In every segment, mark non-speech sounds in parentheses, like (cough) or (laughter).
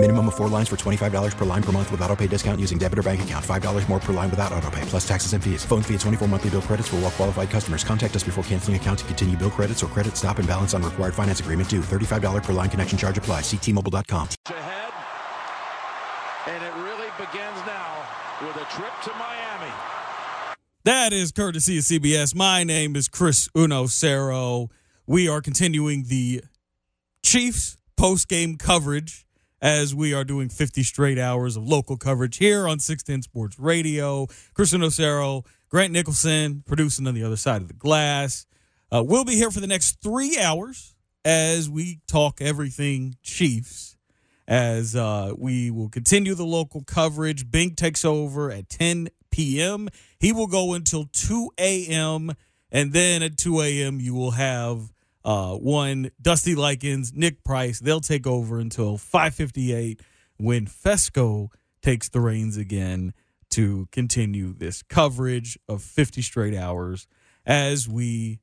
Minimum of four lines for $25 per line per month with auto pay discount using debit or bank account. $5 more per line without auto pay, plus taxes and fees. Phone fee at 24 monthly bill credits for all well qualified customers. Contact us before canceling account to continue bill credits or credit stop and balance on required finance agreement due. $35 per line connection charge apply. Ctmobile.com. ahead. And it really begins now with a trip to Miami. That is courtesy of CBS. My name is Chris Uno Cero. We are continuing the Chiefs post game coverage as we are doing 50 straight hours of local coverage here on 610 Sports Radio. Chris Uno Cero, Grant Nicholson producing on the other side of the glass. Uh, we'll be here for the next three hours as we talk everything Chiefs. As uh, we will continue the local coverage. Bink takes over at 10 p.m. He will go until 2 a.m. And then at 2 a.m., you will have uh, one Dusty Likens, Nick Price. They'll take over until 5:58 when Fesco takes the reins again to continue this coverage of 50 straight hours as we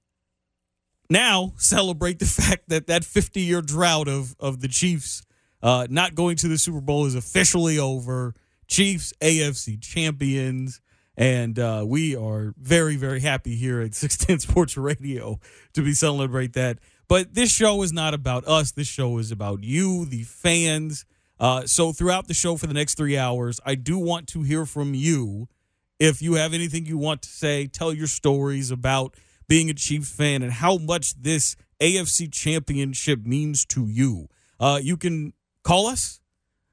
now celebrate the (laughs) fact that that 50 year drought of of the Chiefs uh, not going to the Super Bowl is officially over. Chiefs AFC champions. And uh, we are very, very happy here at (laughs) 610 Sports Radio to be celebrate that. But this show is not about us. This show is about you, the fans. Uh, so throughout the show for the next three hours, I do want to hear from you. If you have anything you want to say, tell your stories about being a Chiefs fan and how much this AFC championship means to you. Uh, you can call us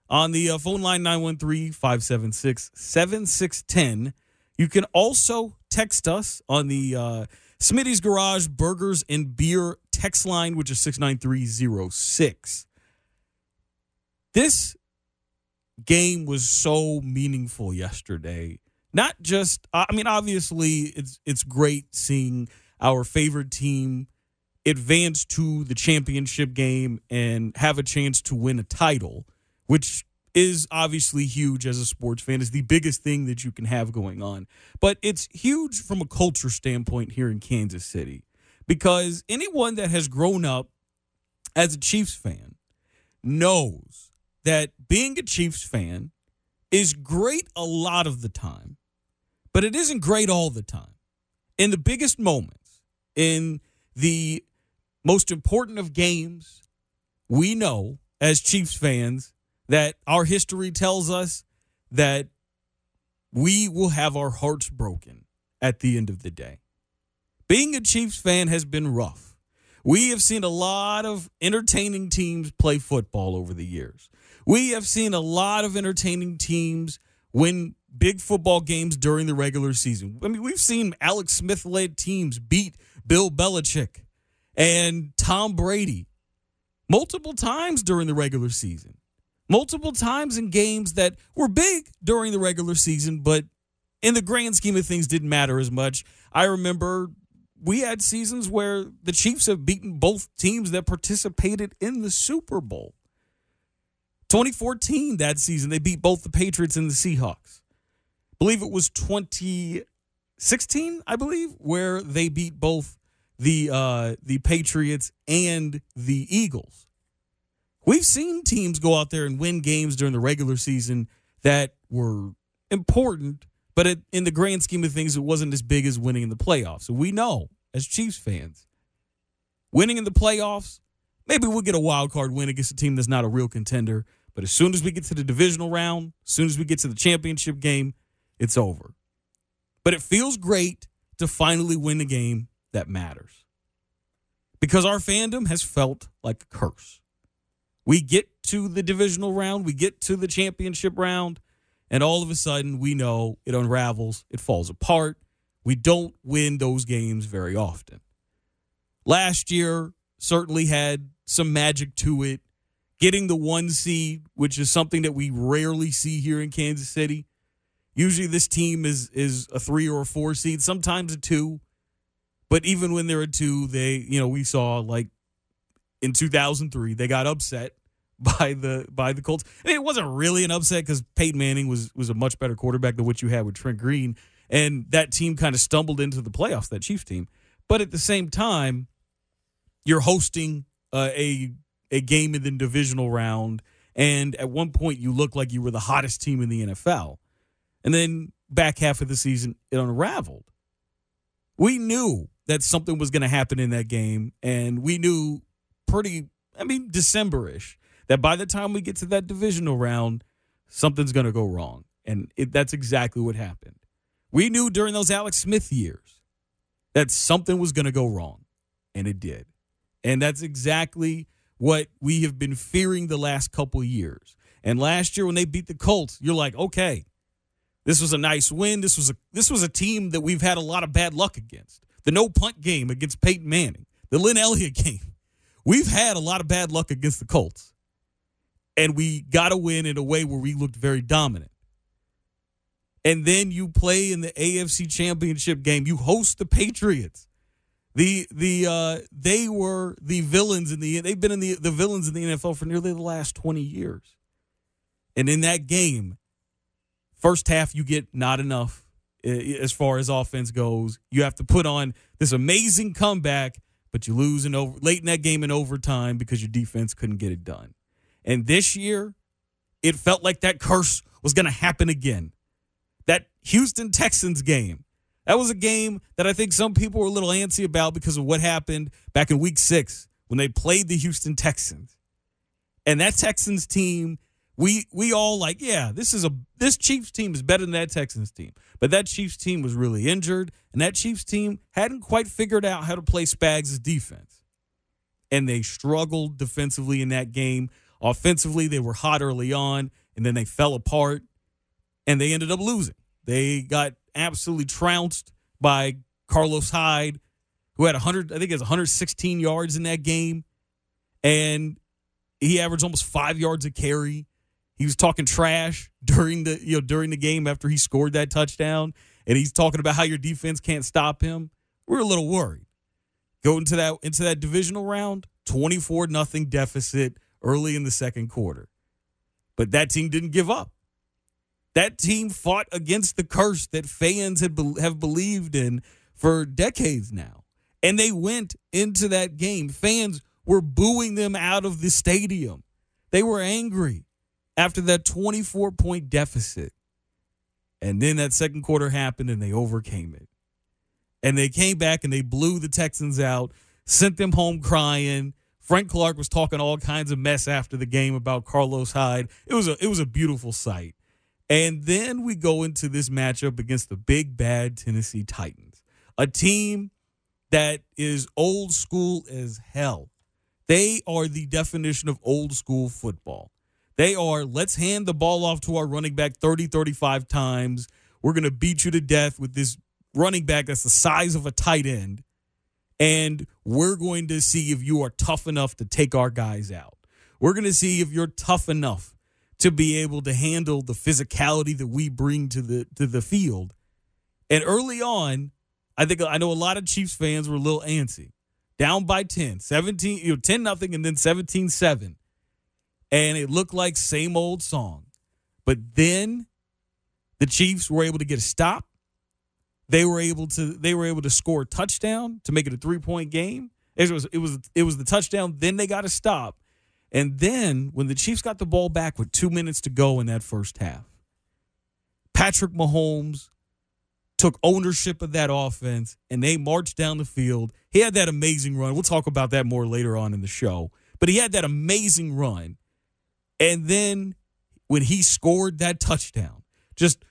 on the uh, phone line 913 576 7610. You can also text us on the uh, Smitty's Garage Burgers and Beer text line, which is 69306. This game was so meaningful yesterday. Not just, I mean, obviously, it's it's great seeing our favorite team advance to the championship game and have a chance to win a title, which is obviously huge as a sports fan, is the biggest thing that you can have going on. But it's huge from a culture standpoint here in Kansas City because anyone that has grown up as a Chiefs fan knows that being a Chiefs fan is great a lot of the time, but it isn't great all the time. In the biggest moments, in the most important of games, we know as Chiefs fans that our history tells us that we will have our hearts broken at the end of the day. Being a Chiefs fan has been rough. We have seen a lot of entertaining teams play football over the years. We have seen a lot of entertaining teams win big football games during the regular season. I mean, we've seen Alex Smith led teams beat Bill Belichick and Tom Brady multiple times during the regular season multiple times in games that were big during the regular season, but in the grand scheme of things didn't matter as much. I remember we had seasons where the Chiefs have beaten both teams that participated in the Super Bowl. 2014, that season, they beat both the Patriots and the Seahawks. I believe it was 2016, I believe, where they beat both the uh, the Patriots and the Eagles. We've seen teams go out there and win games during the regular season that were important, but it, in the grand scheme of things, it wasn't as big as winning in the playoffs. So we know as Chiefs fans, winning in the playoffs, maybe we'll get a wild card win against a team that's not a real contender. But as soon as we get to the divisional round, as soon as we get to the championship game, it's over. But it feels great to finally win a game that matters because our fandom has felt like a curse. We get to the divisional round, we get to the championship round, and all of a sudden we know it unravels, it falls apart. We don't win those games very often. Last year certainly had some magic to it. Getting the one seed, which is something that we rarely see here in Kansas City. Usually this team is is a three or a four seed, sometimes a two. But even when they're a two, they, you know, we saw like in 2003, they got upset (laughs) by the by the Colts. It wasn't really an upset because Peyton Manning was was a much better quarterback than what you had with Trent Green, and that team kind of stumbled into the playoffs. That Chiefs team, but at the same time, you're hosting uh, a a game in the divisional round, and at one point you looked like you were the hottest team in the NFL, and then back half of the season it unraveled. We knew that something was going to happen in that game, and we knew pretty, I mean, Decemberish that by the time we get to that divisional round, something's going to go wrong, and it, that's exactly what happened. We knew during those Alex Smith years that something was going to go wrong, and it did. And that's exactly what we have been fearing the last couple years. And last year when they beat the Colts, you're like, okay, this was a nice win. This was a this was a team that we've had a lot of bad luck against. The no punt game against Peyton Manning, the Lin Elliott (laughs) game. We've had a lot of bad luck against the Colts. And we got a win in a way where we looked very dominant. And then you play in the AFC Championship game. You host the Patriots. The the uh, they were the villains in the they've been in the the villains in the NFL for nearly the last 20 years. And in that game, first half you get not enough as far as offense goes. You have to put on this amazing comeback, but you lose in over late in that game in overtime because your defense couldn't get it done. And this year, it felt like that curse was going to happen again. That Houston Texans game. That was a game that I think some people were a little antsy about because of what happened back in week six when they played the Houston Texans. And that Texans team, we we all like, yeah, this is a this Chiefs team is better than that Texans team. But that Chiefs team was really injured, and that Chiefs team hadn't quite figured out how to play Spags' defense. And they struggled defensively in that game. Offensively, they were hot early on, and then they fell apart, and they ended up losing. They got absolutely trounced by Carlos Hyde, who had 100, I think it was 116 yards in that game, and he averaged almost five yards a carry. He was talking trash (laughs) during the you know during the game after he scored that touchdown, and he's talking about how your defense can't stop him. We're a little worried. Go into that into that divisional round, 24 nothing deficit early in the second quarter. But that team didn't give up. That team fought against the curse that fans had have believed in for decades now. And they went into that game. Fans were booing them out of the stadium. They were angry after that 24 point deficit. And then that second quarter happened and they overcame it. And they came back and they blew the Texans out, sent them home crying. Frank Clark was talking all kinds of mess after the game about Carlos Hyde. It was a it was a beautiful sight. And then we go into this matchup against the big bad Tennessee Titans, a team that is old school as hell. They are the definition of old school football. They are, let's hand the ball off to our running back 30, 35 times. We're going to beat you to death with this running back that's the size of a tight end. And we're going to see if you are tough enough to take our guys out. We're going to see if you're tough enough to be able to handle the physicality that we bring to the to the field. And early on, I think I know a lot of Chiefs fans were a little antsy. Down by 10, 17, you know, 10 nothing and then 17-7. And it looked like same old song. But then the Chiefs were able to get a stop. They were able to they were able to score a touchdown to make it a three-point game. It was it was it was the touchdown, then they got a stop. And then when the Chiefs got the ball back with two minutes to go in that first half, Patrick Mahomes took ownership of that offense and they marched down the field. He had that amazing run. We'll talk about that more later on in the show. But he had that amazing run. And then when he scored that touchdown, just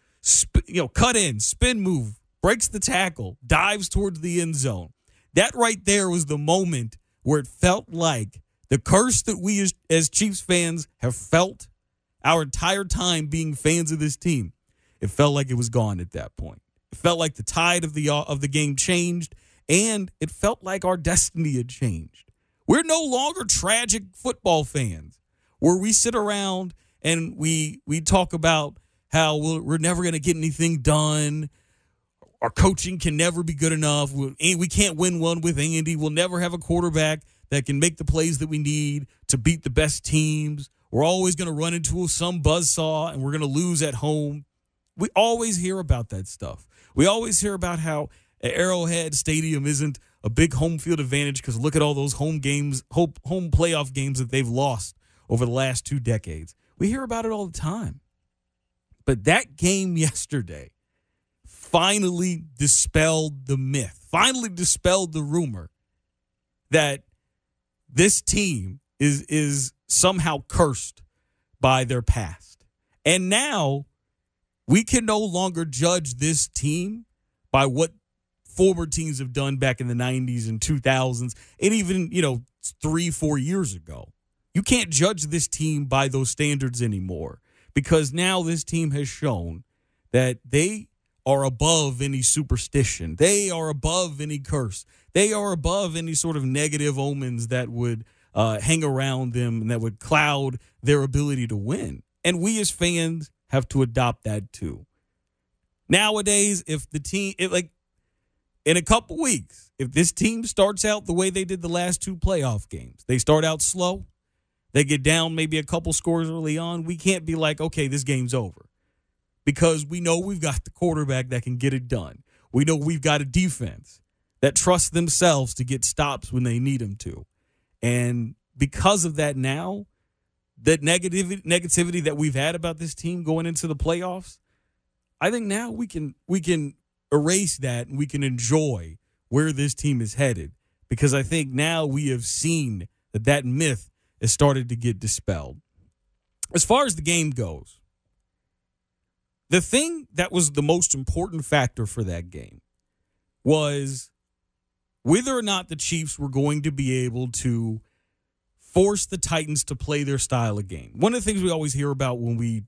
you know, cut in, spin move, breaks the tackle, dives towards the end zone. That right there was the moment where it felt like the curse that we as, as Chiefs fans have felt our entire time being fans of this team, it felt like it was gone at that point. It felt like the tide of the uh, of the game changed, and it felt like our destiny had changed. We're no longer tragic football fans, where we sit around and we we talk about how we're, we're never going to get anything done. Our coaching can never be good enough. We, we can't win one with Andy. We'll never have a quarterback that can make the plays that we need to beat the best teams. We're always going to run into some buzzsaw and we're going to lose at home. We always hear about that stuff. We always hear about how Arrowhead Stadium isn't a big home field advantage because look at all those home games, home playoff games that they've lost over the last two decades. We hear about it all the time. But that game (laughs) yesterday finally dispelled the myth, finally dispelled the rumor that this team is is somehow cursed by their past. And now we can no longer judge this team by what former teams have done back in the 90s and 2000s and even, you know, 3 4 years ago. You can't judge this team by those standards anymore because now this team has shown that they are above any superstition. They are above any curse. They are above any sort of negative omens that would uh, hang around them and that would cloud their ability to win. And we as fans have to adopt that too. Nowadays, if the team, it, like in a couple weeks, if this team starts out the way they did the last two playoff games, they start out slow, they get down maybe a couple scores early on, we can't be like, okay, this game's over. Because we know we've got the quarterback that can get it done. We know we've got a defense that trusts themselves to get stops when they need them to. And because of that now, that negativity negativity that we've had about this team going into the playoffs, I think now we can we can erase that and we can enjoy where this team is headed because I think now we have seen that that myth has started to get dispelled. As far as the game goes, the thing that was the most important factor for that game was whether or not the Chiefs were going to be able to force the Titans to play their style of game. One of the things we always hear about when we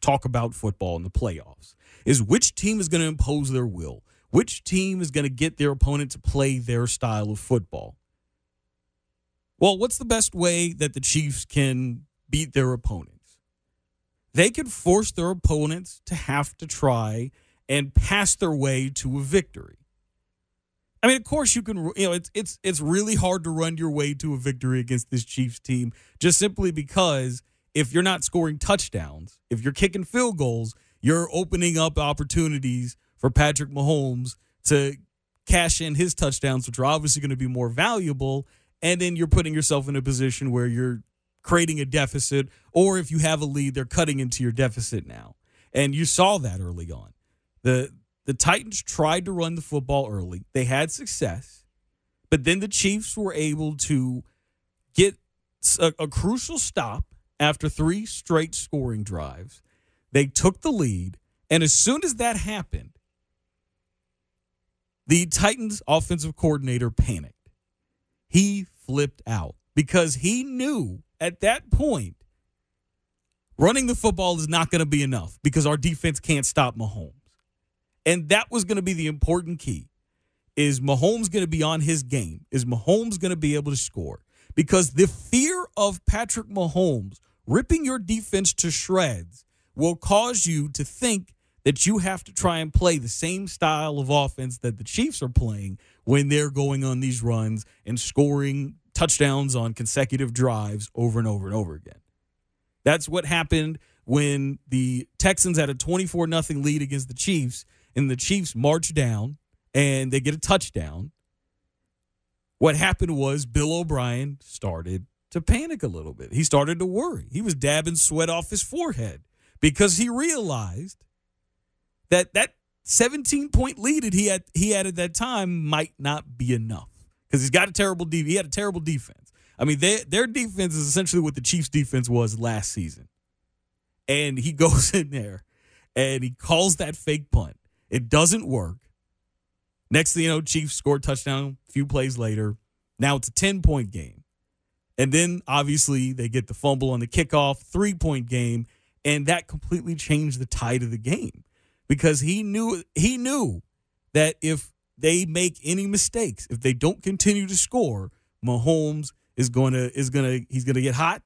talk about football in the playoffs is which team is going to impose their will, which team is going to get their opponent to play their style of football. Well, what's the best way that the Chiefs can beat their opponents? They can force their opponents to have to try and pass their way to a victory. I mean, of course, you can. You know, it's it's it's really hard to run your way to a victory against this Chiefs team, just simply because if you're not scoring touchdowns, if you're kicking field goals, you're opening up opportunities for Patrick Mahomes to cash in his touchdowns, which are obviously going to be more valuable. And then you're putting yourself in a position where you're creating a deficit, or if you have a lead, they're cutting into your deficit now. And you saw that early on. The the Titans tried to run the football early. They had success, but then the Chiefs were able to get a, a crucial stop after three straight scoring drives. They took the lead, and as soon as that happened, the Titans offensive coordinator panicked. He flipped out because he knew at that point running the football is not going to be enough because our defense can't stop Mahomes. And that was going to be the important key. Is Mahomes going to be on his game? Is Mahomes going to be able to score? Because the fear of Patrick Mahomes ripping your defense to shreds will cause you to think that you have to try and play the same style of offense that the Chiefs are playing when they're going on these runs and scoring touchdowns on consecutive drives over and over and over again. That's what happened when the Texans had a 24 nothing lead against the Chiefs and the Chiefs march down and they get a touchdown. What happened was Bill O'Brien started to panic a little bit. He started to worry. He was dabbing sweat off his forehead because he realized that that 17 point lead that he had he had at that time might not be enough because he's got a terrible he had a terrible defense. I mean, they, their defense is essentially what the Chiefs' defense was last season. And he (laughs) goes in there and he calls that fake punt. It doesn't work. Next thing you know, Chiefs scored touchdown a few plays later. Now it's a 10 point game. And then obviously they get the fumble on the kickoff, three point game, and that completely changed the tide of the game because he knew he knew that if they make any mistakes, if they don't continue to score, Mahomes is going to is going to he's going to get hot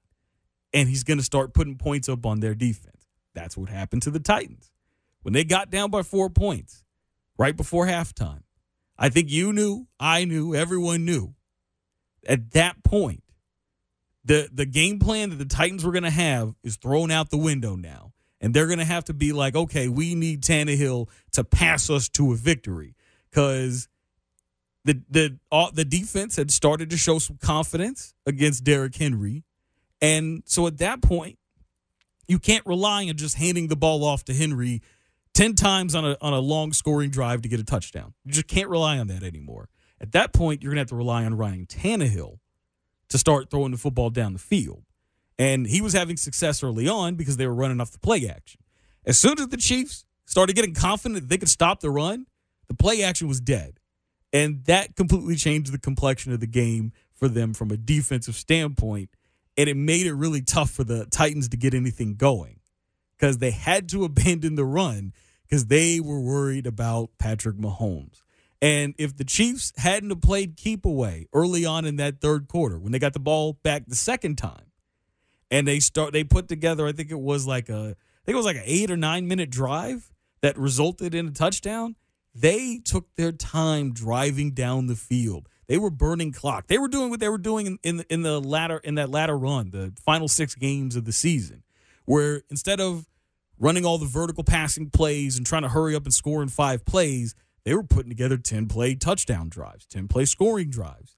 and he's going to start putting points up on their defense. That's what happened to the Titans when they got down by four points right before halftime, I think you knew, I knew, everyone knew. At that point, the the game plan that the Titans were going to have is thrown out the window now, and they're going to have to be like, okay, we need Tannehill to pass us to a victory because the the all, the defense had started to show some confidence against Derrick Henry, and so at that point, you can't rely on just handing the ball off to Henry ten times on a on a long scoring drive to get a touchdown. You just can't rely on that anymore. At that point, you're going to have to rely on Ryan Tannehill to start throwing the football down the field. And he was having success early on because they were running off the play action. As soon as the Chiefs started getting confident that they could stop the run, the play action was dead. And that completely changed the complexion of the game for them from a defensive standpoint. And it made it really tough for the Titans to get anything going because they had to (laughs) abandon the run because they were worried about Patrick Mahomes. And if the Chiefs hadn't have played keep away early on in that third quarter, when they got the ball back the second time, and they start they put together, I think it was like a I think it was like an eight or nine minute drive that resulted in a touchdown. They took their time driving down the field. They were burning clock. They were doing what they were doing in, in, in the latter in that latter run, the final six games of the season, where instead of running all the vertical passing plays and trying to hurry up and score in five plays, they were putting together 10 play touchdown drives, 10 play scoring drives.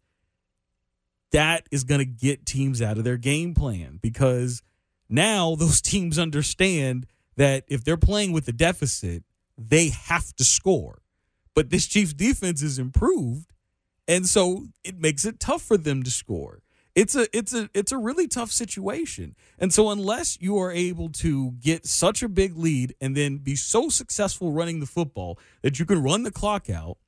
That is going to get teams out of their game plan because now (laughs) those teams understand that if they're playing with a deficit, they have to score. But this Chiefs defense is improved, and so it makes it tough for them to score it's a it's a it's a really tough situation. And so unless you are able to get such a big lead and then be so successful running the football that you can run the clock out,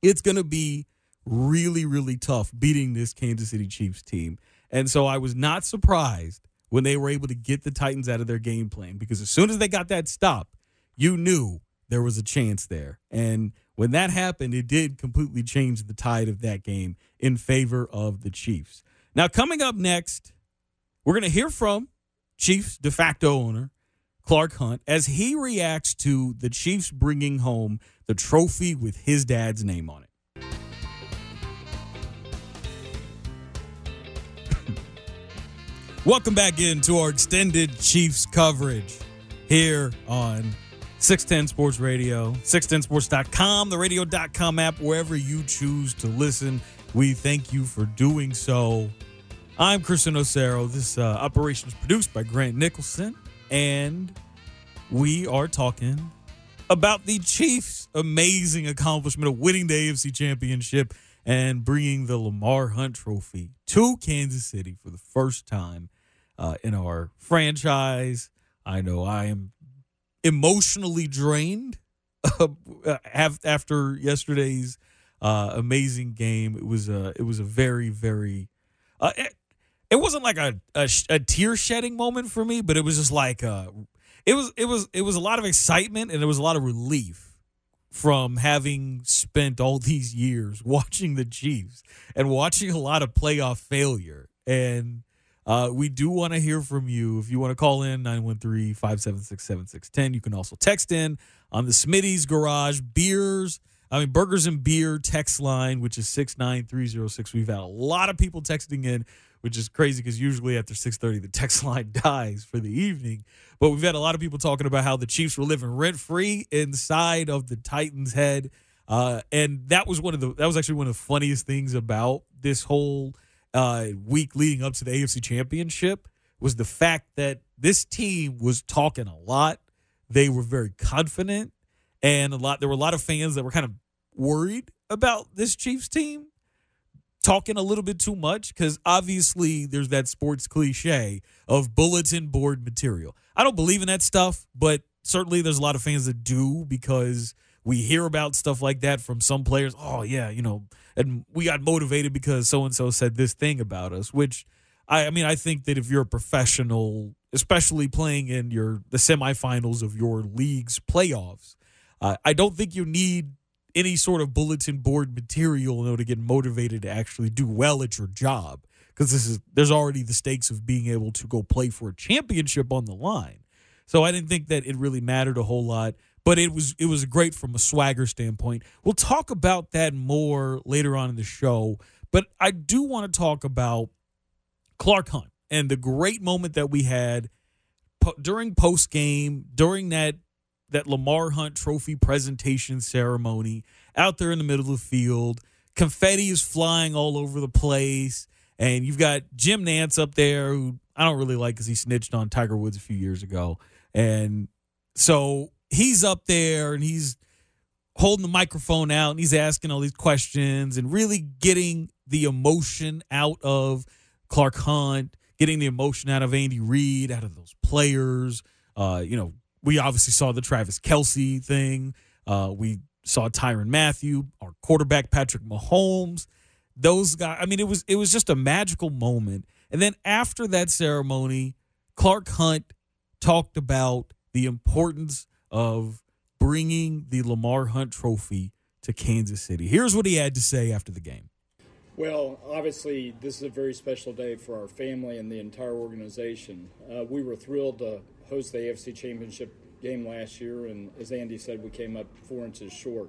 it's going to be really really tough beating this Kansas City Chiefs team. And so I was not surprised when they were able to get the Titans out of their game plan because as soon as they got that stop, you knew there was a chance there. And when that happened, it did completely change the tide of that game in favor of the Chiefs. Now, coming up next, we're going to hear from Chiefs de facto owner Clark Hunt as he reacts to the Chiefs bringing home the trophy with his dad's name on it. Welcome back into our extended Chiefs coverage here on 610 Sports Radio, 610sports.com, the radio.com app, wherever you choose to listen. We thank you for doing so. I'm Christian Osero. This uh, operation is produced by Grant Nicholson, and we are talking about the Chiefs' amazing accomplishment of winning the AFC Championship and bringing the Lamar Hunt Trophy to Kansas City for the first time uh, in our franchise. I know I am emotionally drained (laughs) uh, after yesterday's uh, amazing game. It was a it was a very very uh, it wasn't like a, a, a tear shedding moment for me, but it was just like uh, it was it was it was a lot of excitement and it was a lot of relief from having spent all these years (laughs) watching the Chiefs and watching a lot of playoff failure. And uh, we do want to hear from you. If you want to call in 913 576 7610, you can also text in on the Smitty's Garage Beers. I mean, Burgers and Beer text line, which is 69306. We've had a lot of people texting in which is crazy because usually after 6.30 the text line (laughs) dies for the evening but we've had a lot of people talking about how the chiefs were living rent-free inside of the titans head uh, and that was one of the that was actually one of the funniest things about this whole uh, week leading up to the afc championship was the fact that this team was talking a lot they were very confident and a lot there were a lot of fans that were kind of worried about this chiefs team talking a little bit too much because obviously there's that sports cliche of bulletin board material. I don't believe in that stuff, but certainly there's a lot of fans that do because we hear about stuff like that from some players. Oh yeah, you know, and we got motivated because so and so said this thing about us. Which I, I mean, I think that if you're a professional, especially playing in your the semifinals of your league's playoffs, uh, I don't think you need any sort of bulletin board material in order to get motivated to actually do well at your job because this is there's already the stakes of being able to go play for a championship on the line. So I didn't think that it really mattered a whole lot, but it was it was great from a swagger standpoint. We'll talk about that more later on in the show, but I do want to talk about Clark Hunt and the great moment that we had po- during post game, during that that Lamar Hunt Trophy presentation ceremony out there in the middle of the field. Confetti is flying all over the place, and you've got Jim Nantz up there, who I don't really like because he snitched on Tiger Woods a few years ago, and so he's up there and he's holding the microphone out and he's asking all these questions and really getting the emotion out of Clark Hunt, getting the emotion out of Andy Reid, out of those players. Uh, you know, we obviously saw the Travis Kelce thing. Uh, we saw Tyrann Mathieu, our quarterback Patrick Mahomes. Those guys. I mean, it was it was just a magical moment. And then after that ceremony, Clark Hunt talked about the importance of bringing the Lamar Hunt Trophy to Kansas City. Here's what he had to say after the game. Well, obviously, this is a very special day for our family and the entire organization. Uh, we were thrilled to host the AFC Championship game last year, and as Andy said, we came up four inches short.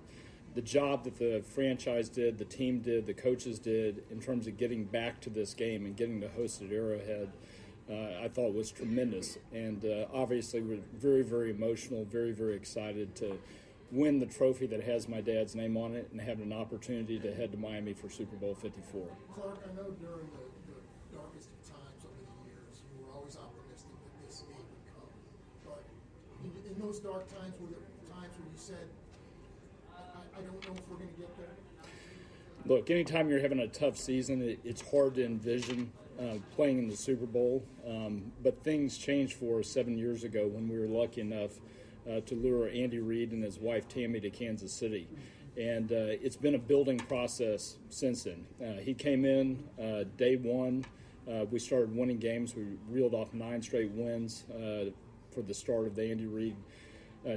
The job that the franchise did, the team did, the coaches did in terms of getting back to this game and getting to host at Arrowhead, uh, I thought was tremendous. And uh, obviously, we're very, very emotional, very, very excited to win the trophy that has my dad's name on it and have an opportunity to head to Miami for Super Bowl 54. Clark, I know during the, the darkest of times over the years, you were always optimistic that this day would come. But in, in those dark times, were there times when you said, I, I don't know if we're going to get there? Look, anytime you're having a tough season, it, it's hard to envision uh, playing in the Super Bowl. Um, but things changed for us seven years ago when we were lucky enough uh, to lure Andy Reid and his wife Tammy to Kansas City. And uh, it's been a building process since then. Uh, he came in uh, day one. Uh, we started winning games. We reeled off nine straight wins for the start of the Andy Reid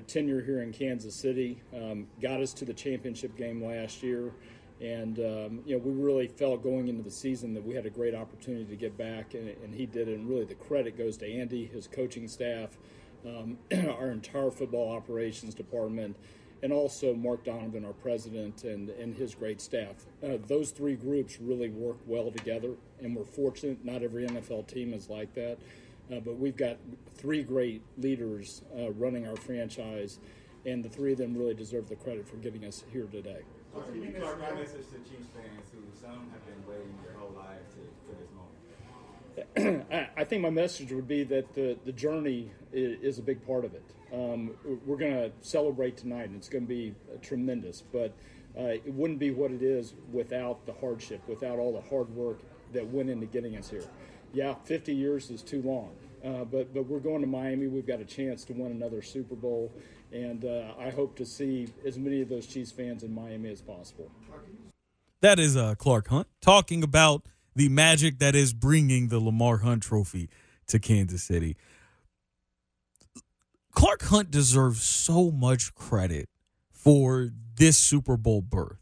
tenure here in Kansas City. Um, got us to the championship game last year. And um, you know, we really felt going into the season that we had a great opportunity to get back, and, and he did. And really, the credit goes to Andy, his coaching staff, um, (clears throat) our entire football operations department, and also Mark Donovan, our president, and, and his great staff. Uh, those three groups really work well together, and we're fortunate. Not every NFL team is like that, uh, but we've got three great leaders uh, running our franchise, and the three of them really deserve the credit for getting us here today. Clark, message to Chiefs fans who some have been waiting their whole lives to, for this moment? (clears throat) I think my message would be that the, the journey is, a big part of it. Um, we're going to celebrate tonight, and it's going to be tremendous, but uh, it wouldn't be what it is without the hardship, without all the hard work that went into getting us here. Yeah, 50 years is too long, uh, but, but we're going to Miami. We've got a chance to win another Super Bowl and uh, I hope to see as many of those Chiefs fans in Miami as possible. That is uh, Clark Hunt talking about the magic that is bringing the Lamar Hunt Trophy to Kansas City. Clark Hunt deserves so much credit for this Super Bowl berth.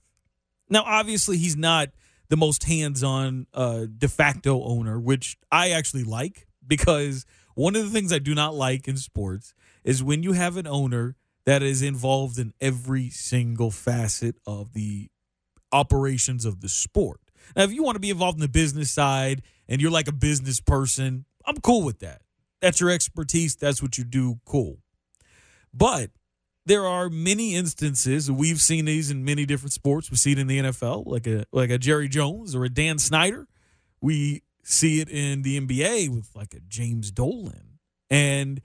Now, obviously, he's not the most hands on uh, de facto owner, which I actually like because one of the things I do not like in sports is when you have an owner that is involved in every single facet of the operations of the sport. Now, if you want to be involved in the business side and you're like a business person, I'm cool with that. That's your expertise. That's what you do. Cool. But there are many instances we've seen these in many different sports. We see it in the NFL, like a like a Jerry Jones or a Dan Snyder. We see it in the NBA with like a James Dolan. And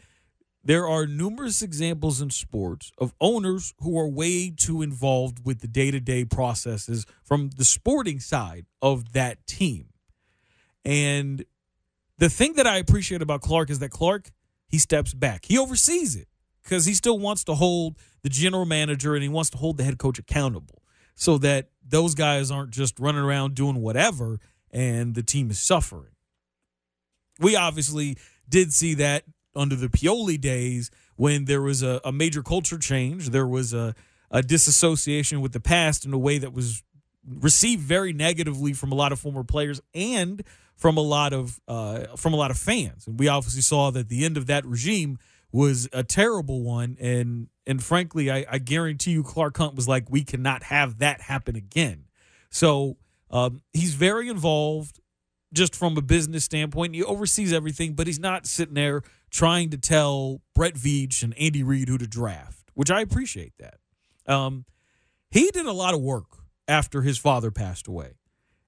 there are numerous examples in sports of owners who are way too involved with the day to day processes from the sporting side of that team. And the thing that I appreciate about Clark is that Clark, he steps back, he oversees it because he still wants to hold the general manager and he wants to hold the head coach accountable so that those guys aren't just running around doing whatever and the team is suffering. We obviously did see that under the Pioli days when there was a, a major culture change. There was a, a disassociation with the past in a way that was received very negatively from a lot of former players and from a lot of uh, from a lot of fans. And we obviously saw that the end of that regime was a terrible one. And and frankly, I, I guarantee you, Clark Hunt was like, we cannot have that happen again. So um, he's very involved just from a business standpoint. He oversees everything, but he's not sitting there trying to tell Brett Veach and Andy Reid who to draft, which I appreciate that. Um, he did a lot of work after his father passed away,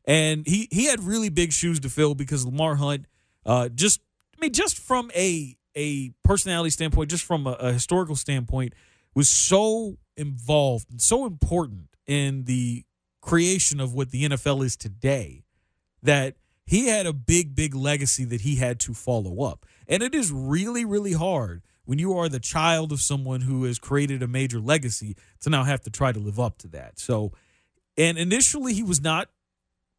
and he he had really big shoes to fill because Lamar Hunt, uh, just I mean, just from a a personality standpoint, just from a, a historical standpoint, was so involved and so important in the creation of what the NFL is today that he had a big, big legacy that he had to follow up. And it is really, really hard when you are the child of someone who has created a major legacy to now have to try to live up to that. So, and initially he was not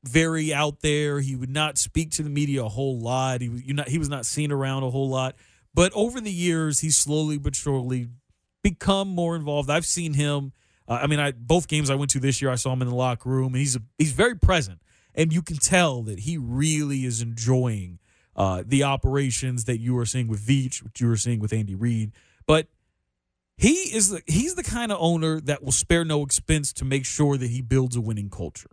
very out there. He would not speak to the media a whole lot. He was not, he was not seen around a whole lot. But over the years, he's slowly but surely become more involved. I've seen him. Uh, I mean, I both games I went to this year, I saw him in the locker room, and he's a, he's very present, and you can tell that he really is enjoying uh, the operations that you are seeing with Veach, what you were seeing with Andy Reid. But he is the, he's the kind of owner that will spare no expense to make sure that he builds a winning culture.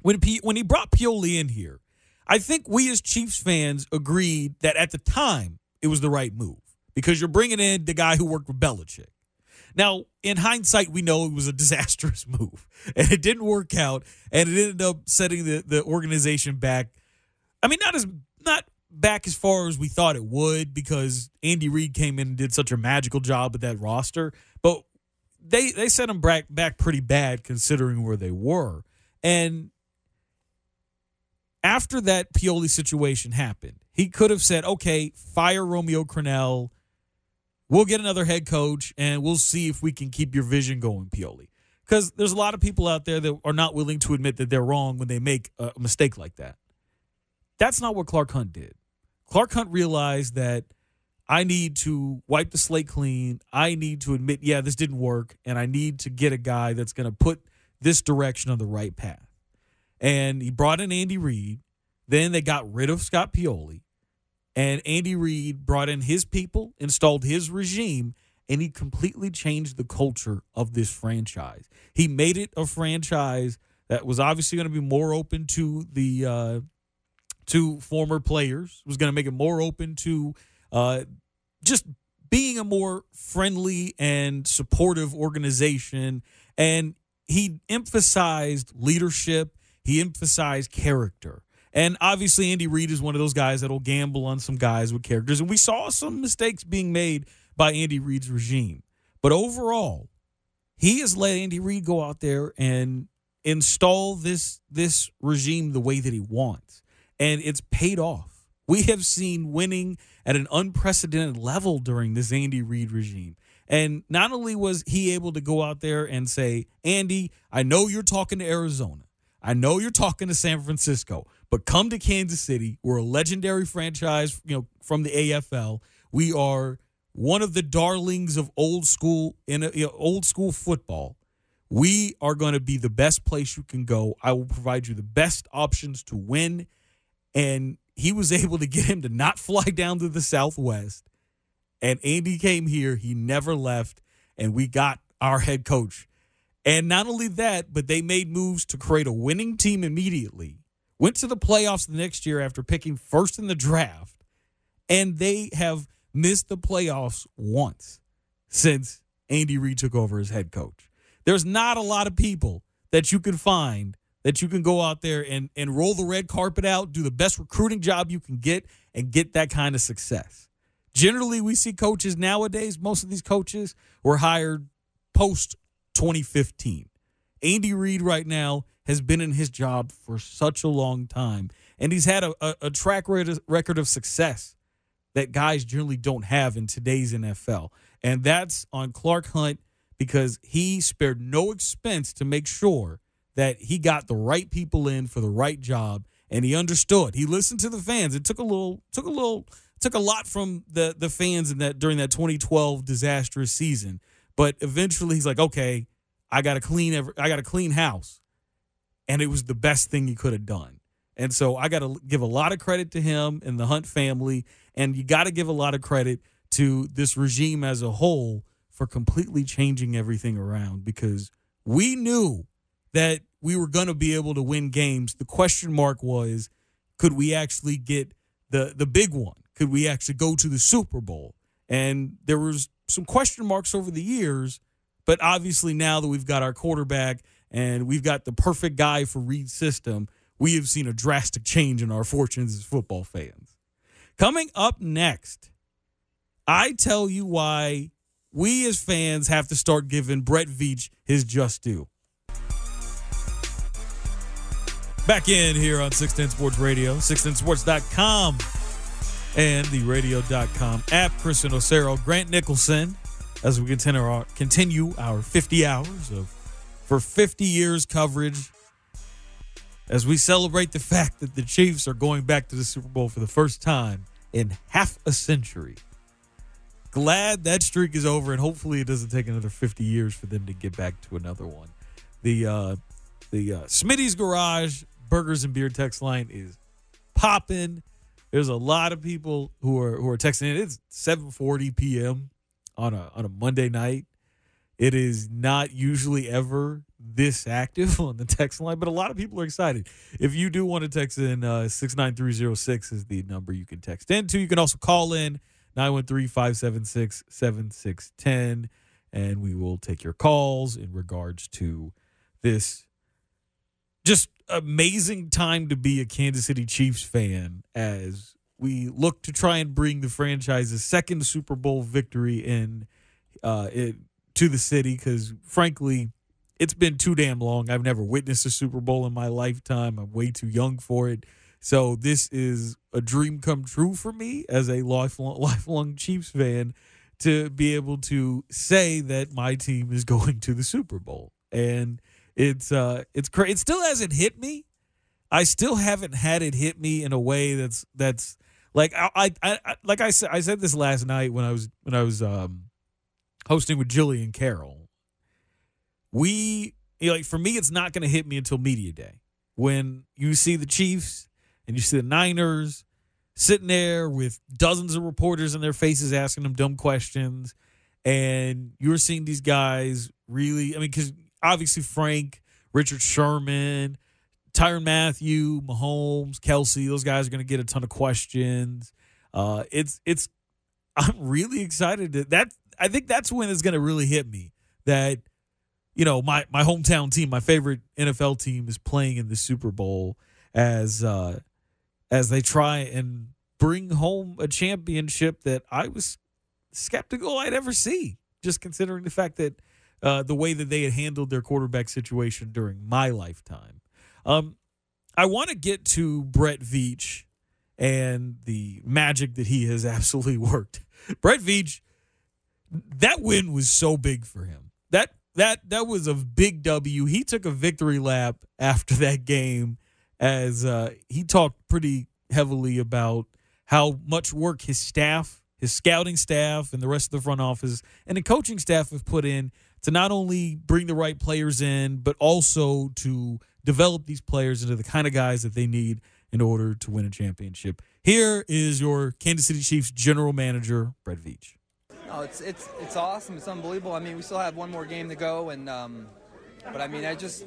When P, when he brought Pioli in here, I think we as Chiefs fans agreed that at the time it was the right move because you're bringing in the guy who worked with Belichick. Now, in hindsight, we know it was a disastrous (laughs) move and it didn't work out and it ended up setting the, the organization back. I mean, not as not back as far as we thought it would because Andy Reid came in and did such a magical job with that roster, but they they set them back back pretty bad considering where they were. And after that Pioli situation happened, he could have said, "Okay, fire Romeo Crennel. We'll get another head coach, and we'll see if we can keep your vision going, Pioli." Because there's a lot of people out there that are not willing to admit that they're wrong when they make a mistake like that. That's not what Clark Hunt did. Clark Hunt realized that I need to wipe the slate clean. I need to admit, yeah, this didn't work, and I need to get a guy that's going to put this direction on the right path. And he brought in Andy Reid. Then they got rid of Scott Pioli. And Andy Reid brought in his people, installed his regime, and he completely changed the culture of this franchise. He made it a franchise that was obviously going to be more open to the uh, to former players. Was going to make it more open to uh, just being a more friendly and supportive organization. And he emphasized leadership. He emphasized character. And obviously, Andy Reid is one of those guys that'll gamble on some guys with characters. And we saw some mistakes being made by Andy Reid's regime. But overall, he has let Andy Reid go out there and install this this regime the way that he wants. And it's paid off. We have seen winning at an unprecedented level during this Andy Reid regime. And not only was he able to go out there and say, Andy, I know you're talking to Arizona. I know you're talking to San Francisco, but come to Kansas City. We're a legendary franchise, you know, from the AFL. We are one of the darlings of old school in you know, old school football. We are going to be the best place you can go. I will provide you the best options to win. And he was (laughs) able to get him to not fly down to the Southwest. And Andy came here. He never left. And we got our head coach and not only that, but they made moves to create a winning team immediately. Went to the playoffs the next year after picking first in the draft. And they have missed the playoffs once since Andy Reid took over as head coach. There's not a lot of people that you can find that you can go out there and, and roll the red carpet out, do the best recruiting job you can get, and get that kind of success. Generally, we see coaches nowadays, most of these coaches were hired post 2015. Andy Reid right now has been in his job for such a long time, and he's had a, a, a track record of success that guys generally don't have in today's NFL. And that's on Clark Hunt because he spared no expense to make sure that he got the right people in for the right job and he understood. He listened to the fans. It took a little took a little took a lot from the the fans in that during that 2012 disastrous season but eventually he's like, okay, I got to clean every, I got to clean house. And it was the best thing he could have done. And so I got to give a lot of credit to him and the Hunt family. And you got to give a lot of credit to this regime as a whole for completely changing everything around because we knew that we were going to be able to win games. The question mark was, could we actually get the the big one? Could we actually go to the Super Bowl? And there was some question marks over the years, but obviously now that we've got our quarterback and we've got the perfect guy for Reid's system, we have seen a drastic change in our fortunes as football fans. Coming up next, I tell you why we as fans have to start giving Brett Veach his just due. Back in here on 610 Sports Radio, 610sports.com and the radio.com app. Chris Osero, Grant Nicholson, as we continue our, continue our 50 hours of for 50 years coverage as we celebrate the fact that the Chiefs are going back to the Super Bowl for the first time in half a century. Glad that streak is over, and hopefully it doesn't take another 50 years for them to get back to another one. The uh, the uh, Smitty's Garage Burgers and Beer text line is popping. There's a lot of people who are who are texting in. It's 7:40 p.m. on a on a Monday night. It is not usually ever this active (laughs) on the text line, but a lot of people are excited. If you do want to text in, uh, 69306 is the number you can text into. You can also call in 913 576 7610, and we will take your calls in regards to this just amazing time to be a Kansas City Chiefs fan as we look to try and bring the franchise's second Super Bowl victory in uh, it, to the city because, frankly, it's been too damn long. I've never witnessed a Super Bowl in my lifetime. I'm way too young for it. So this is a dream come true for me as a lifelong, lifelong Chiefs fan to be able to say that my team is (laughs) going to the Super Bowl. And it's uh it's crazy. It still hasn't hit me. I still haven't had it hit me in a way that's that's like I, I, I like I said I said this last night when I was when I was um hosting with Jillian Carroll. We you know, like for me, it's not going to hit me until media day when you see the Chiefs and you see the Niners sitting there with dozens of reporters in their faces asking them dumb questions, and you're seeing these guys really. I mean, because obviously Frank, Richard Sherman, Tyrann Mathieu, Mahomes, Kelce. those guys are going to get a ton of questions. Uh, it's it's I'm really excited that that I think that's when it's going to really hit me that you know my my hometown team, my favorite NFL team, is playing in the Super Bowl as uh, as they try and bring home a championship that I was skeptical I'd ever see, just considering the fact that uh, the way that they had handled their quarterback situation during my lifetime. Um, I want to get to Brett Veach and the magic that he has (laughs) absolutely worked. Brett Veach, that win was so big for him. That that that was a big W. He took a victory lap after that game as uh, he talked pretty heavily about how much work his staff, his scouting staff, and the rest of the front office and the coaching staff have put in to not only bring the right players in, but also to develop these players into the kind of guys that they need in order to win a championship. Here is your Kansas City Chiefs general manager, Brett Veach. No, it's it's it's awesome. It's unbelievable. I mean, we still have one more game to go, and um, but I mean, I just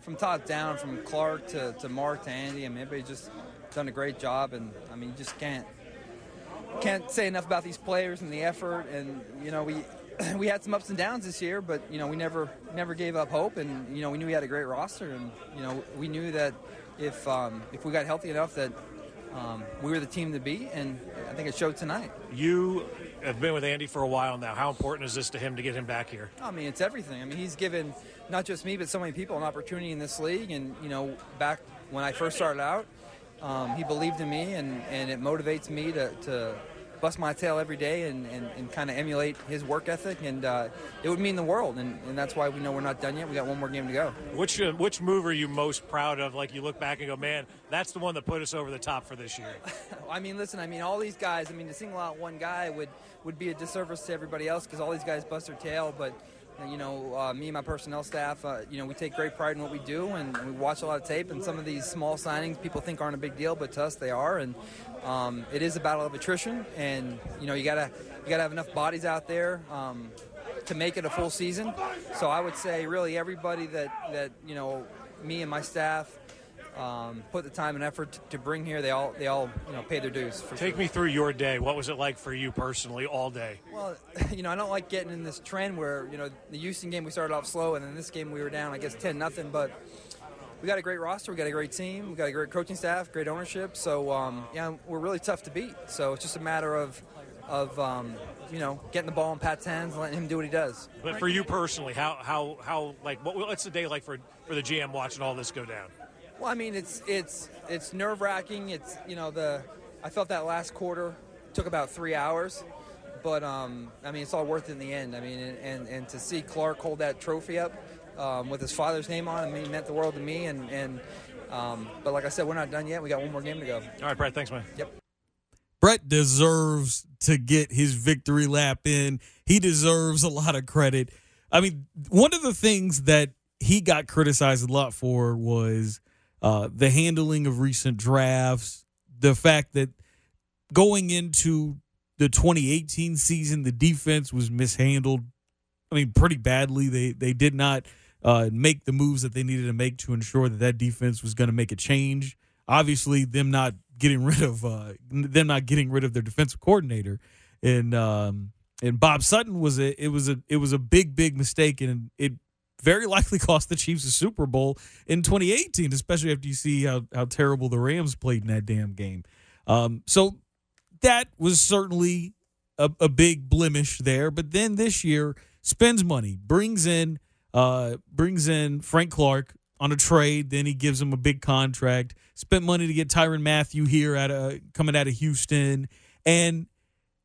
from top down, from Clark to, to Mark to Andy, I mean, everybody just done a great job, and I mean, you just can't can't say enough about these players and the effort, and you know, we (clears throat) we had some ups and downs this year, but you know, we never never gave up hope, and you know, we knew we had a great roster, and you know, we knew that if um, if we got healthy enough, that um, we were the team to beat, and I think it showed tonight. You have been with Andy for a while now. How important is this to him to get him back here? I mean, it's everything. I mean, he's given not just me, but so many people an opportunity in this league. And, you know, back when I first started out, um, he believed in me, and, and it motivates me to, to bust my tail every day and, and, and kind of emulate his work ethic. And uh, it would mean the world. And, and that's why we know we're not done yet. We got one more game to go. Which, uh, which move are you most proud of? Like you look back and go, man, that's the one that put us over the top for this year. (laughs) I mean, listen, I mean, all these guys, I mean, to single out one guy would, would be a disservice to everybody else because all these guys bust their tail. But you know, uh, me and my personnel staff, uh, you know, we take great pride in what we do, and we watch a lot of tape. And some of these small signings, people think aren't a big deal, but to us, they are. And um, it is a battle of attrition, and you know, you gotta you gotta have enough bodies out there. Um, to make it a full season, so I would say really everybody that that you know me and my staff um, put the time and effort to, to bring here, they all they all you know pay their dues. For Take sure. me through your day. What was it like for you personally all day? Well, (laughs) you know, I don't like getting in this trend where you know the Houston game we started off slow, and then this game we were down, I guess ten nothing. But we got a great roster, we got a great team, we got a great coaching staff, great ownership. So um, yeah, we're really tough to beat. So it's just a matter of of um, you know getting the ball in Pat's hands, and letting him do what he does. But for you personally, how how how like what, what's the day like for for the GM watching all this go down? Well, I mean, it's it's it's nerve wracking. It's you know the I felt that last quarter took about three hours, but um, I mean it's all worth it in the end. I mean, and and, and to see Clark hold that trophy up um, with his father's name on it, I mean, it meant the world to me. And and um, but like I said, we're not done yet. We got one more game to go. All right, Brett. Thanks, man. Yep. Brett deserves to get his victory lap in. He deserves a lot of credit. I mean, one of the things that he got criticized a lot for was uh, the handling of recent drafts, the fact that going into the 2018 season, the defense was mishandled. I mean, pretty badly. They they did not uh, make the moves that they needed to make to ensure that that defense was going to make a change. Obviously, them not getting rid of uh, them not getting rid of their defensive coordinator and um, and Bob Sutton was a it was a it was a big big mistake and it very likely cost the Chiefs a Super Bowl in 2018, especially after you see how how terrible the Rams played in that damn game. Um, so that was certainly a, a big blemish there. But then this year spends money, brings in uh, brings in Frank Clark on a trade. Then he gives him a big contract. Spent money to get Tyrann Mathieu here at a coming out of Houston, and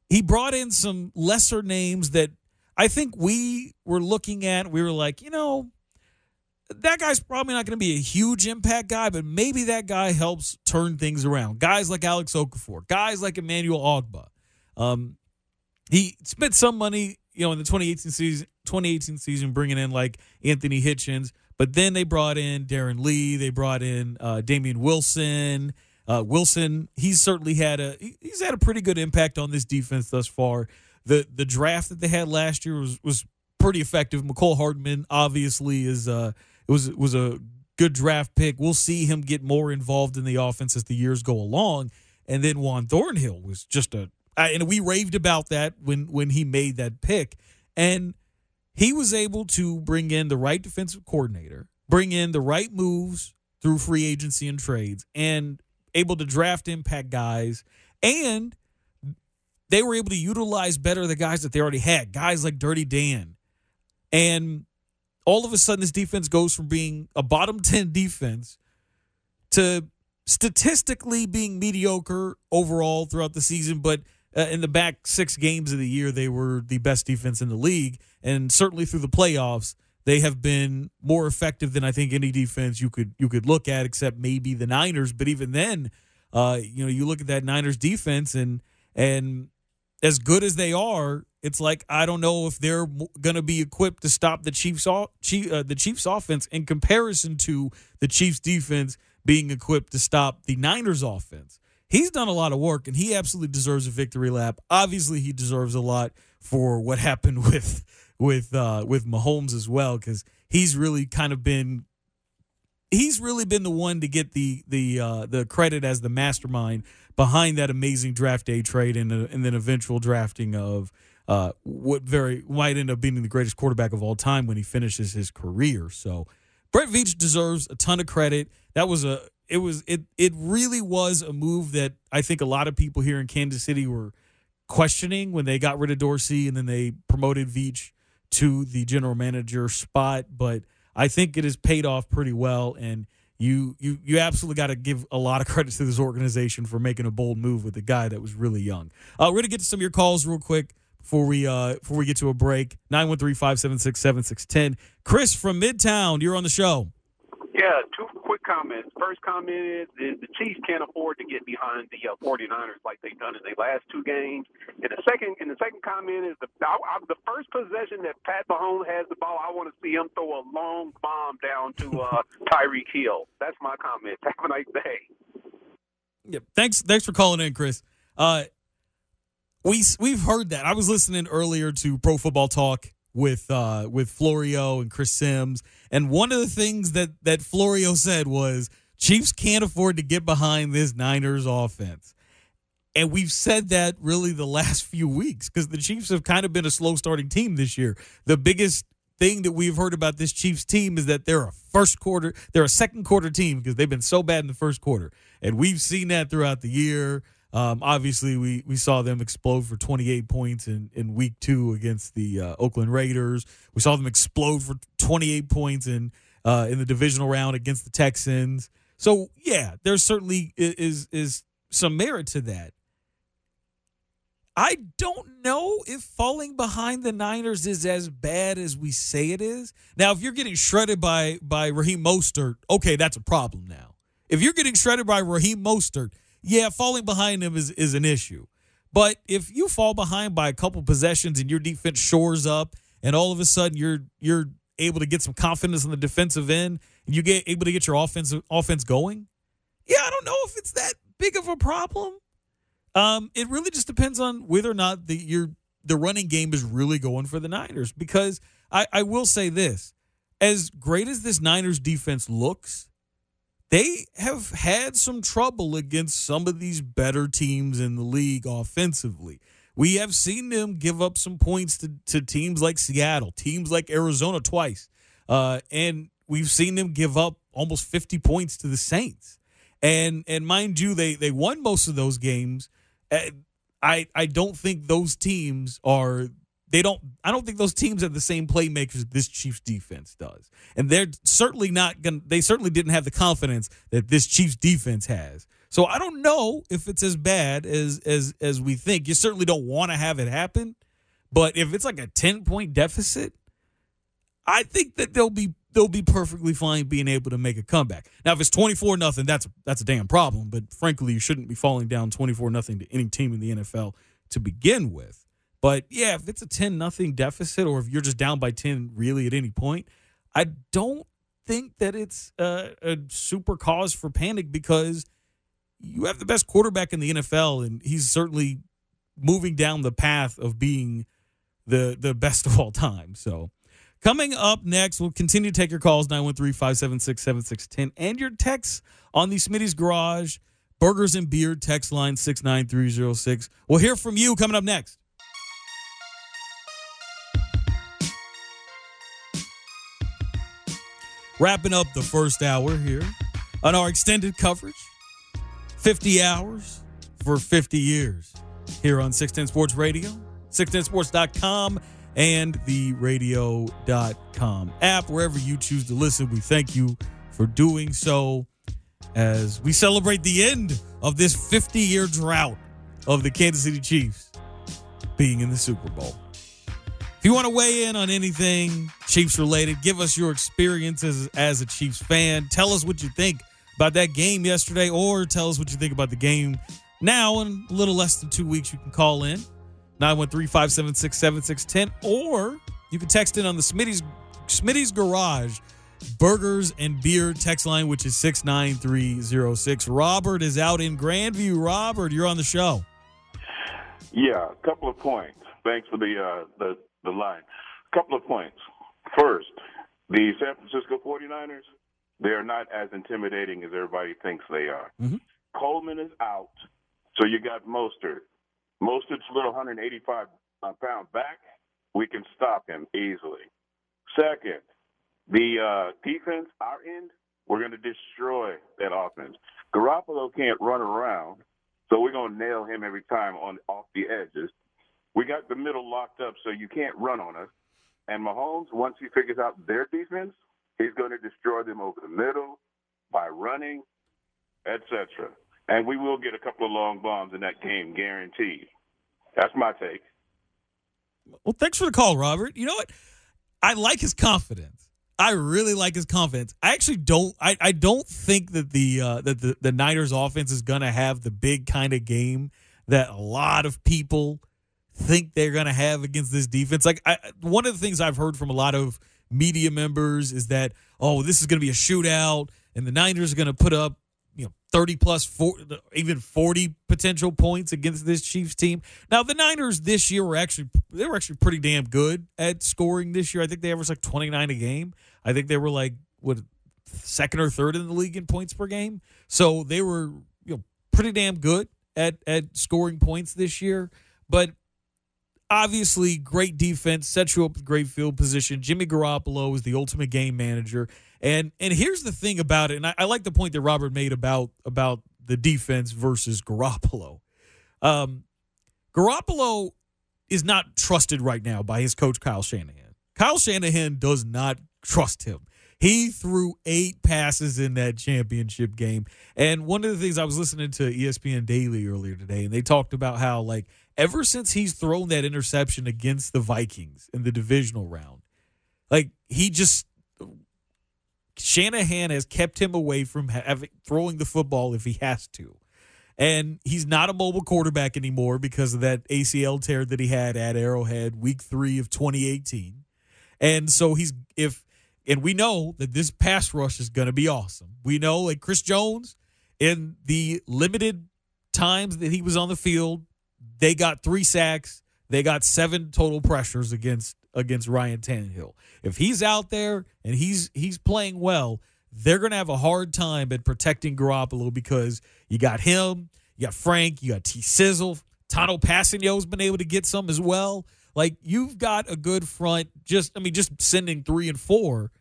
he brought in some lesser names that I think we were looking at. We were like, you know, that guy's probably not going to be a huge impact guy, but maybe that guy helps turn things around. Guys like Alex Okafor, guys like Emmanuel Ogbah. Um, he spent some money, you know, in the 2018 season, 2018 season, bringing in like Anthony Hitchens, but then they brought in Darron Lee, they brought in uh, Damien Wilson. Uh, Wilson, he's certainly had a he's had a pretty good impact on this defense thus far. The the draft that they had last year was was pretty effective. Mecole Hardman obviously is uh it was was a good draft pick. We'll see him get more involved in the offense as the years go along. And then Juan Thornhill was just a and we raved about that when when he made that pick. And he was able to bring in the right defensive coordinator, bring in the right moves through free agency and trades, and able to draft impact guys. And they were able to utilize better the guys that they already had, guys like Dirty Dan. And all of a sudden, this defense goes from being a bottom (laughs) 10 defense to statistically being mediocre overall throughout the season, but uh, in the back six games of the year, they were the best defense in the league, and certainly through the playoffs, they have been more effective than I think any defense you could you could look at, except maybe the Niners. But even then, uh, you know, you look at that Niners defense, and and as good as they are, it's like I don't know if they're going to be equipped to stop the Chiefs uh, the Chiefs offense in comparison to the Chiefs defense being equipped to stop the Niners offense he's done a lot of work and he absolutely deserves a victory lap. Obviously, he deserves a lot for what happened (laughs) with with uh, with Mahomes as well because he's really kind of been he's really been the one to get the the uh, the credit as the mastermind behind that amazing draft day trade and, uh, and then eventual drafting of uh, what very might end up being the greatest quarterback of all time when he finishes his career. So Brett Veach deserves a ton of credit. That was a it was it it really was a move that I think a lot of people here in Kansas City were questioning when they got rid of Dorsey and then they promoted Veach to the general manager spot. But I think it has paid off pretty well, and you you you absolutely got to give a lot of (laughs) credit to this organization for making a bold move with a guy that was really young. Uh, we're gonna get to some of your calls real quick before we uh before we get to a break. 913-576-7610. Chris from Midtown, you're on the show. Yeah, two quick comments. First comment is, is the Chiefs can't afford to get behind the uh, 49ers like they've done in their last two games. And the second and the second comment is the I, I, the first possession that Pat Mahomes has the ball, I want to see him throw a long bomb down to uh, (laughs) Tyreek Hill. That's my comment. Have a nice day. Yep. Thanks. Thanks for calling in, Chris. Uh, we we've heard that. I was listening earlier to Pro Football Talk with uh, with Florio and Chris Sims. And one of the things that that Florio said was Chiefs can't afford to get behind this Niners offense. And we've said that really the last (laughs) few weeks because the Chiefs have kind of been a slow starting team this year. The biggest thing that we've heard about this Chiefs team is that they're a first quarter, they're a second quarter team because they've been so bad in the first quarter. And we've seen that throughout the year. Um, obviously, we, we saw them explode for 28 points in, in week two against the uh, Oakland Raiders. We saw them explode for 28 points in uh, in the divisional round against the Texans. So yeah, there certainly is is some merit to that. I don't know if falling behind the Niners is as bad as we say it is. Now, if you're getting shredded by by Raheem Mostert, okay, that's a problem now. If you're getting shredded by Raheem Mostert, yeah, falling behind him is, is an issue. But if you fall behind by a couple possessions and your defense shores up and all of a sudden you're you're able to get some confidence in the defensive end and you get able to get your offense offense going, yeah, I don't know if it's that big of a problem. Um, it really just depends on whether or not the your the running game is really going for the Niners. Because I, I will say this: as great as this Niners defense looks, they have had some trouble against some of these better teams in the league offensively. We have seen them give up some points to, to teams like Seattle, teams like Arizona twice. Uh, and we've seen them give up almost 50 points to the Saints. And and mind you, they they won most of those games I I don't think those teams are they don't I don't think those teams have the same playmakers this Chiefs defense does. And they're certainly not going they certainly didn't have the confidence that this Chiefs defense has. So I don't know if it's as bad as as as we think. You certainly don't want to have it happen, but if it's like a 10 point deficit, I think that they'll be they'll be perfectly fine being able to make a comeback. Now, if it's twenty four nothing, that's that's a damn problem. But frankly, you shouldn't be falling down twenty four nothing to any team in the NFL to begin with. But yeah, if it's a ten nothing deficit, or if you're just down by ten really at any point, I don't think that it's a, a super cause for panic because you have the best quarterback in the NFL, and he's certainly moving down the path of being the the best of all time. So Coming up next, we'll continue to take your calls 913 576 7610 and your texts on the Smitty's Garage Burgers and Beer text line 69306. We'll hear from you coming up next. Wrapping up the first hour here on our extended coverage 50 hours for 50 years here on 610 Sports Radio, 610sports.com and the radio.com app, wherever you choose to listen. We thank you for doing so as we celebrate the end of this 50 year drought of the Kansas City Chiefs being in the Super Bowl. If you want to weigh in on anything Chiefs related, give us your experiences as a Chiefs fan. Tell us what you think about that game yesterday, or tell us what you think about the game now. In a little less than two weeks, you can call in 913 576 7610, or you can text in on the Smitty's, Smitty's Garage Burgers and Beer text line, which is 69306. Robert is out in Grandview. Robert, you're on the show. Yeah, a couple of points. Thanks for the uh, the, the line. A couple of points. First, the San Francisco 49ers, they are not as intimidating as everybody thinks they are. Mm-hmm. Coleman is out, so you got Mostert. Mostert's little 185 pound back, we can stop him easily. Second, the uh, defense, our end, we're going to destroy that offense. Garoppolo can't run around, so we're going to nail him every time on off the edges. We got the middle locked up, so you can't run on us. And Mahomes, once he figures out their defense, he's going to destroy them over the middle by running, etc. And we will get a couple of long bombs in that game, guaranteed. That's my take. Well, thanks for the call, Robert. You know what? I like his confidence. I really like his confidence. I actually don't. I, I don't think that the uh, that the, the Niners offense is going to have the big kind of game that a lot of people think they're going to have against this defense. Like I, one of the things I've heard from a lot of media members is that oh, this is going to be a shootout, and the Niners are going to put up you know 30 plus four, even 40 potential points against this Chiefs team. Now the Niners this year were actually they were actually pretty damn good at scoring this year. I think they averaged like 29 a game. I think they were like what second or third in the league in points per game. So they were you know pretty damn good at at scoring points this year. But obviously, great defense sets you up with great field position. Jimmy Garoppolo is the ultimate game manager. And and here's the thing about it, and I, I like the point that Robert made about about the defense versus Garoppolo. Um, Garoppolo is not trusted right now by his coach Kyle Shanahan. Kyle Shanahan does not trust him. He threw eight passes in that championship game. And one of the things I was listening to ESPN Daily earlier today, and they talked about how, like, ever since he's thrown that interception against the Vikings in the divisional round, like, he just. Shanahan has kept him away from having, throwing the football if he has to. And he's not a mobile quarterback anymore because of that ACL tear that he had at Arrowhead week three of 2018. And so he's, if, and we know that this pass rush is going to be awesome. We know, like Chris Jones, in the limited times that he was on the field, they got three sacks. They got seven total pressures against against Ryan Tannehill. If he's out there and he's he's playing well, they're going to have a hard time at protecting Garoppolo because you got him, you got Frank, you got T Sizzle, Tanoh Kpassagnon's been able to get some as well. Like you've got a good front. Just I mean, just sending three and four,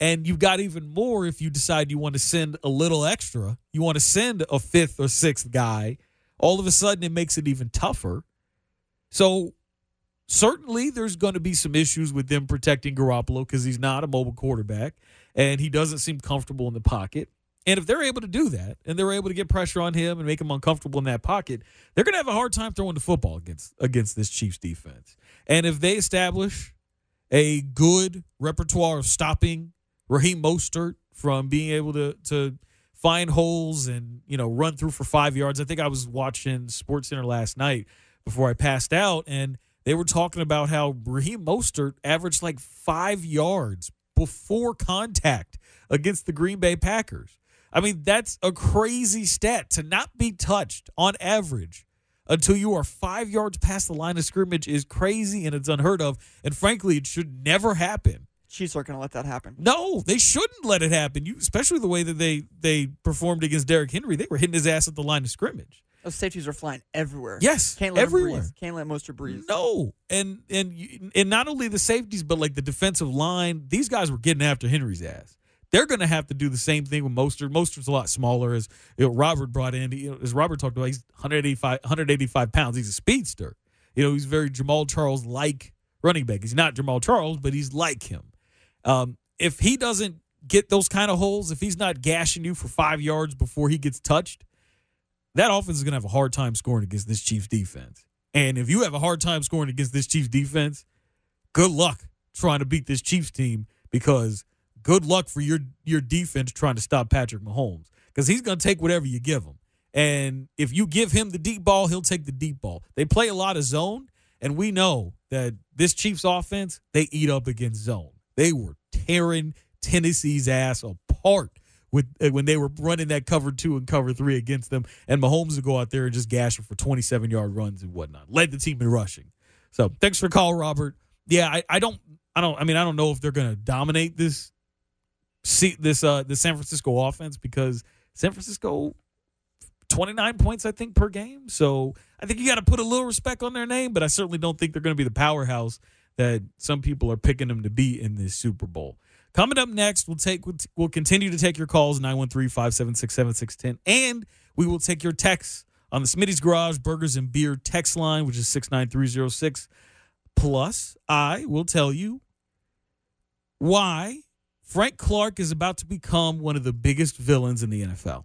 and you've got even more if you decide you want to send a little extra. You want to send a fifth or sixth guy. All of a sudden, it makes it even tougher. So certainly, there's going to be some issues with them protecting Garoppolo because he's not a mobile quarterback and he doesn't seem comfortable in the pocket. And if they're able to do that and they're able to get pressure on him and make him uncomfortable in that pocket, they're going to have a hard time throwing the football against against this Chiefs defense. And if they establish a good repertoire of stopping Raheem Mostert from being able to to find holes and you know run through for five yards, I think I was watching SportsCenter last night before I passed out, and they were talking about how Raheem Mostert averaged like five yards before contact against the Green Bay Packers. I mean, that's a crazy stat to not be touched on average until you are five yards past the line of scrimmage is crazy and it's unheard of. And frankly, it should never happen. Chiefs aren't going to let that happen. No, they shouldn't let it happen. You, especially the way that they they performed against Derrick Henry. They were hitting his ass at the line of scrimmage. Those safeties are flying everywhere. Yes, can't let everywhere. Breeze. Can't let Mostert breathe. No, and and and not only the safeties, but like the defensive line. These guys were getting after Henry's ass. They're going to have to do the same thing with Mostert. Mostert's a lot smaller, as you know, Robert brought in. You know, as Robert talked about, he's 185, 185 pounds. He's a speedster. You know, he's very Jamaal Charles like running back. He's not Jamaal Charles, but he's like him. Um, if he doesn't get those kind of holes, if he's not gashing you for five yards before he gets touched, that offense is going to have a hard time scoring against this Chiefs defense. And if you have a hard time scoring against this Chiefs defense, good luck trying to beat this Chiefs team because good luck for your your defense trying to stop Patrick Mahomes because he's going to take whatever you give him. And if you give him the deep ball, he'll take the deep ball. They play a lot of zone, and we know that this Chiefs offense, they eat up against zone. They were tearing Tennessee's ass apart with uh, when they were running that cover two and cover three against them, and Mahomes would go out there and just gash them for 27 yard runs and whatnot. Led the team in rushing. So thanks for call, Robert. Yeah, I, I don't I don't I mean I don't know if they're gonna dominate this see this uh the San Francisco offense because San Francisco 29 points I think per game. So I think you got to put a little respect on their name, but I certainly don't think they're going to be the powerhouse that some people are picking them to be in this Super Bowl. Coming up next, we'll take we'll continue to take your calls 913-576-7610 and we will take your texts on the Smitty's Garage Burgers and Beer text line which is 69306 plus I will tell you why Frank Clark is about to become one of the biggest villains in the NFL.